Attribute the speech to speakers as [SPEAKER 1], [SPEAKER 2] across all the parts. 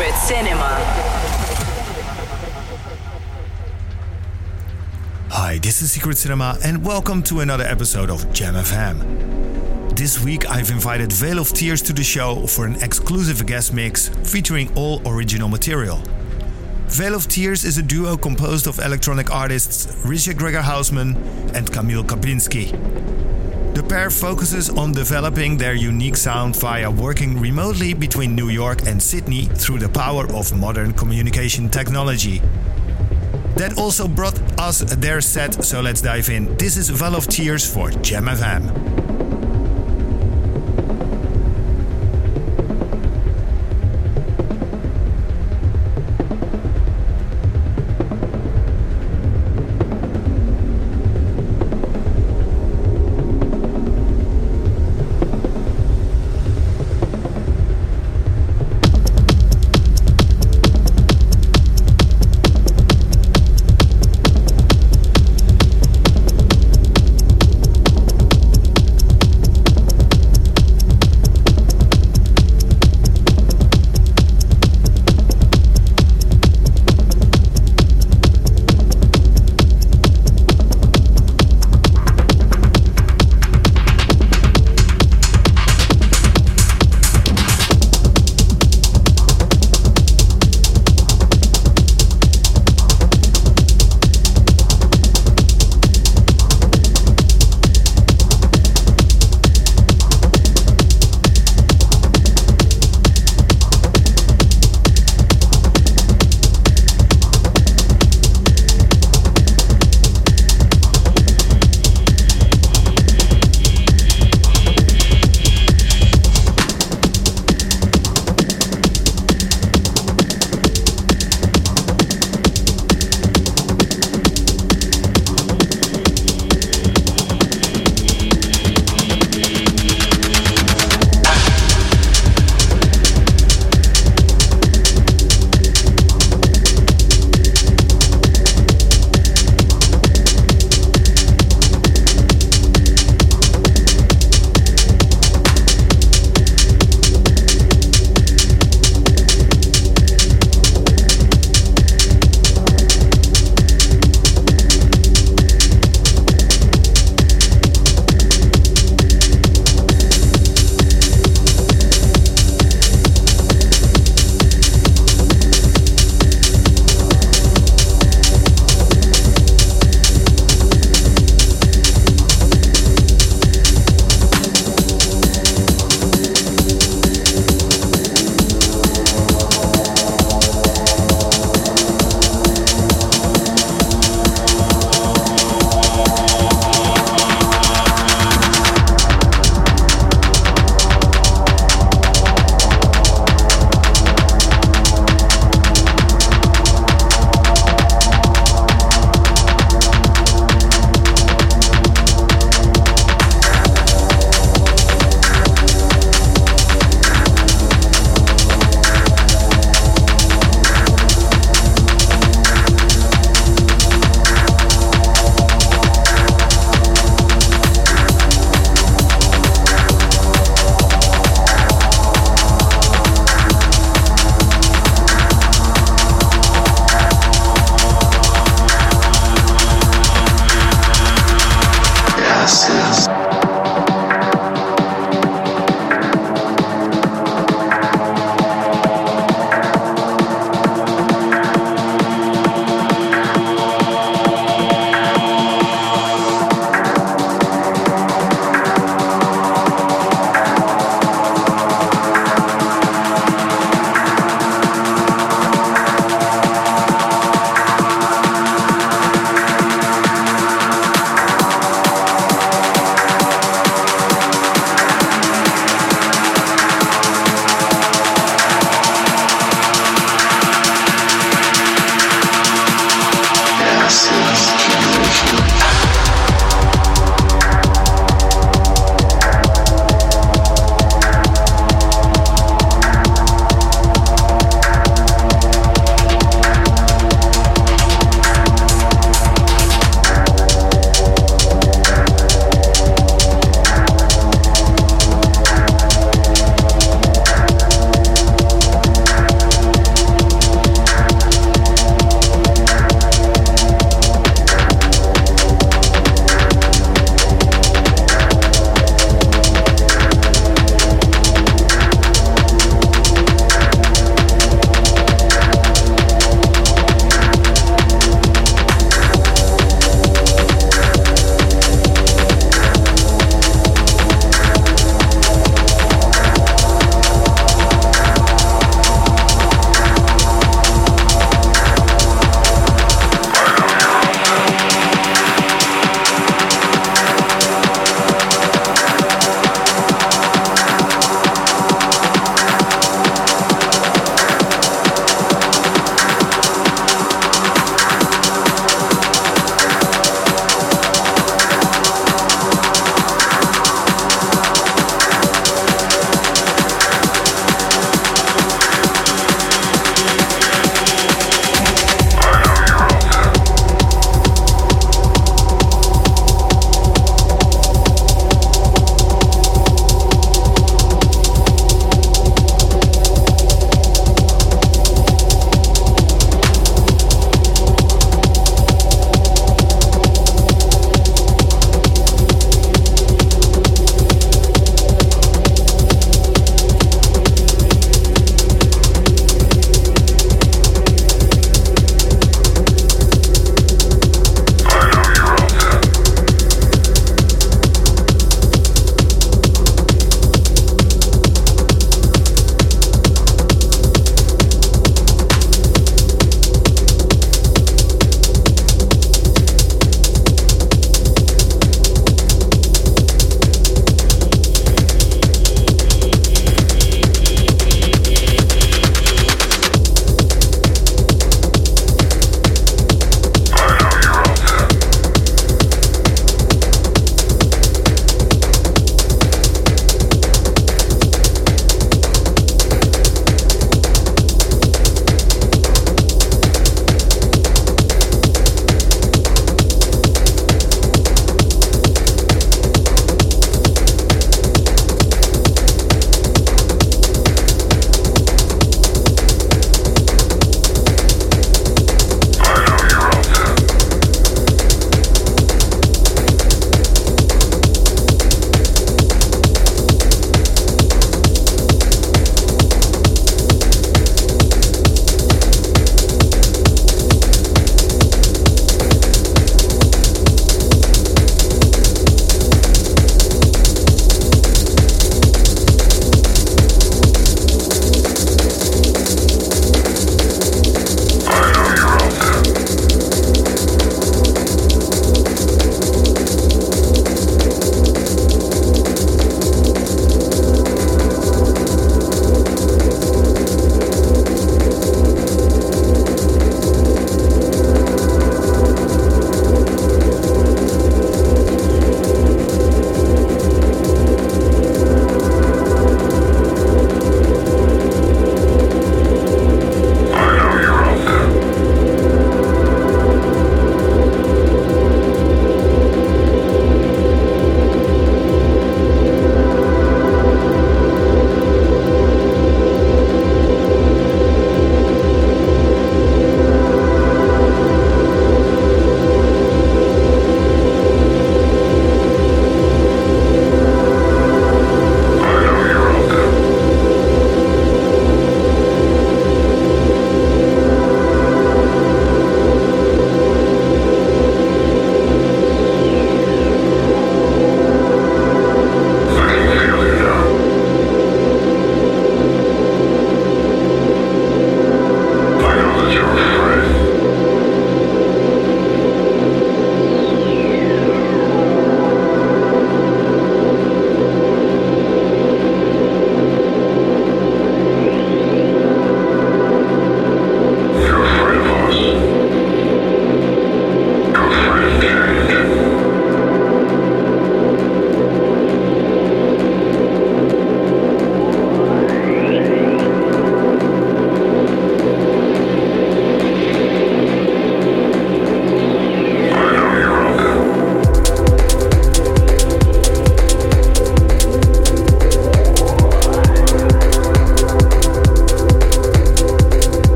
[SPEAKER 1] Secret Cinema.
[SPEAKER 2] Hi, this is Secret Cinema, and welcome to another episode of Jam FM. This week I've invited Veil of Tears to the show for an exclusive guest mix featuring all original material. Veil of Tears is a duo composed of electronic artists Richard Gregor Hausman and Kamil Kabinski. The pair focuses on developing their unique sound via working remotely between New York and Sydney through the power of modern communication technology. That also brought us their set, so let's dive in. This is Veil of Tears for Jam FM.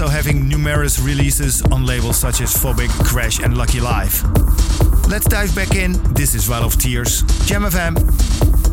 [SPEAKER 2] Also having numerous releases on labels such as Phobic, Crash, and Lucky Life. Let's dive back in. This is Veil of Tears, Jam FM.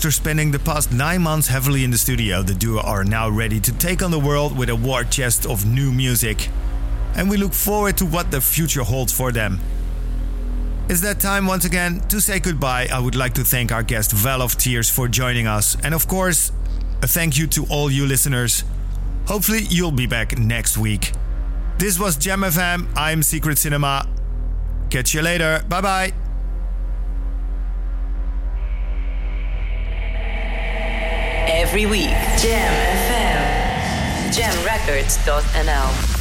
[SPEAKER 2] After spending the past nine months heavily in the studio, the duo are now ready to take on the world with a war chest of new music. And we look forward to what the future holds for them. It's that time once again to say goodbye. I would like to thank our guest Val of Tears for joining us, and of course, a thank you to all you listeners. Hopefully, you'll be back next week. This was Jam FM. I'm Secret Cinema. Catch you later. Bye bye.
[SPEAKER 1] Every week, Jam FM. Jamrecords.nl